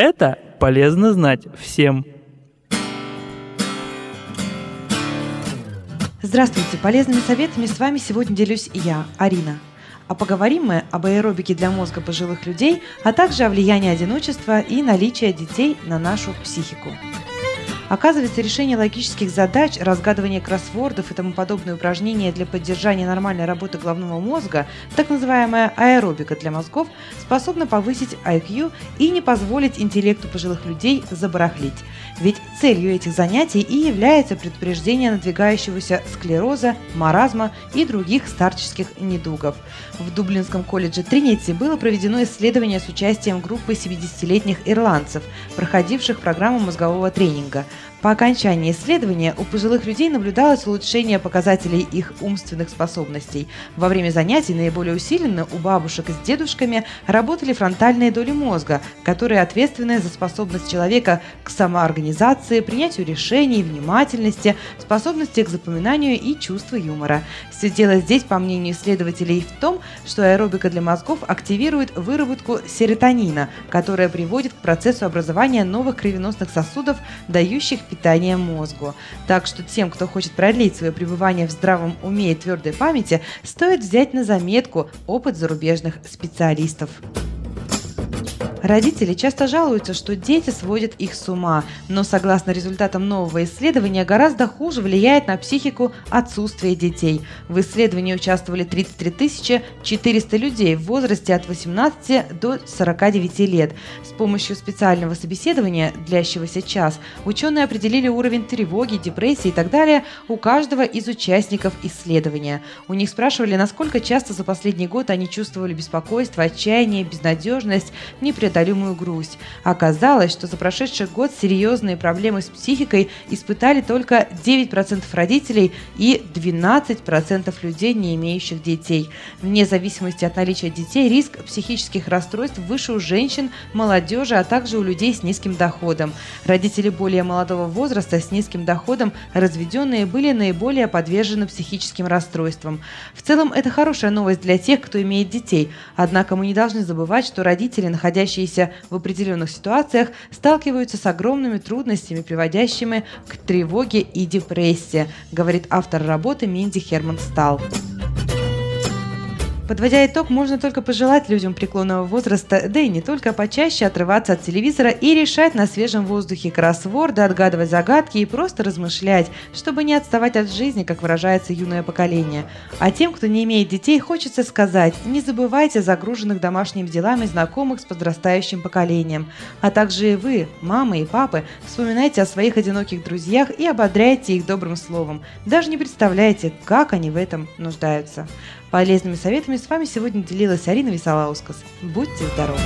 Это полезно знать всем. Здравствуйте! Полезными советами с вами сегодня делюсь я, Арина. А поговорим мы об аэробике для мозга пожилых людей, а также о влиянии одиночества и наличия детей на нашу психику. Оказывается, решение логических задач, разгадывание кроссвордов и тому подобные упражнения для поддержания нормальной работы головного мозга, так называемая аэробика для мозгов, способна повысить IQ и не позволить интеллекту пожилых людей забарахлить. Ведь целью этих занятий и является предупреждение надвигающегося склероза, маразма и других старческих недугов. В Дублинском колледже Тринити было проведено исследование с участием группы 70-летних ирландцев, проходивших программу мозгового тренинга – по окончании исследования у пожилых людей наблюдалось улучшение показателей их умственных способностей. Во время занятий наиболее усиленно у бабушек с дедушками работали фронтальные доли мозга, которые ответственны за способность человека к самоорганизации, принятию решений, внимательности, способности к запоминанию и чувству юмора. Все дело здесь, по мнению исследователей, в том, что аэробика для мозгов активирует выработку серотонина, которая приводит к процессу образования новых кровеносных сосудов, дающих питания мозгу. Так что тем, кто хочет продлить свое пребывание в здравом уме и твердой памяти, стоит взять на заметку опыт зарубежных специалистов. Родители часто жалуются, что дети сводят их с ума, но согласно результатам нового исследования гораздо хуже влияет на психику отсутствие детей. В исследовании участвовали 33 400 людей в возрасте от 18 до 49 лет. С помощью специального собеседования, длящегося час, ученые определили уровень тревоги, депрессии и так далее у каждого из участников исследования. У них спрашивали, насколько часто за последний год они чувствовали беспокойство, отчаяние, безнадежность, непредставленность непреодолимую грусть. Оказалось, что за прошедший год серьезные проблемы с психикой испытали только 9% родителей и 12% людей, не имеющих детей. Вне зависимости от наличия детей, риск психических расстройств выше у женщин, молодежи, а также у людей с низким доходом. Родители более молодого возраста с низким доходом, разведенные, были наиболее подвержены психическим расстройствам. В целом, это хорошая новость для тех, кто имеет детей. Однако мы не должны забывать, что родители, находящиеся находящиеся в определенных ситуациях, сталкиваются с огромными трудностями, приводящими к тревоге и депрессии, говорит автор работы Минди Херман Стал. Подводя итог, можно только пожелать людям преклонного возраста, да и не только, почаще отрываться от телевизора и решать на свежем воздухе кроссворды, отгадывать загадки и просто размышлять, чтобы не отставать от жизни, как выражается юное поколение. А тем, кто не имеет детей, хочется сказать, не забывайте загруженных домашними делами знакомых с подрастающим поколением. А также и вы, мамы и папы, вспоминайте о своих одиноких друзьях и ободряйте их добрым словом. Даже не представляете, как они в этом нуждаются. Полезными советами с вами сегодня делилась Арина Висолаускас. Будьте здоровы!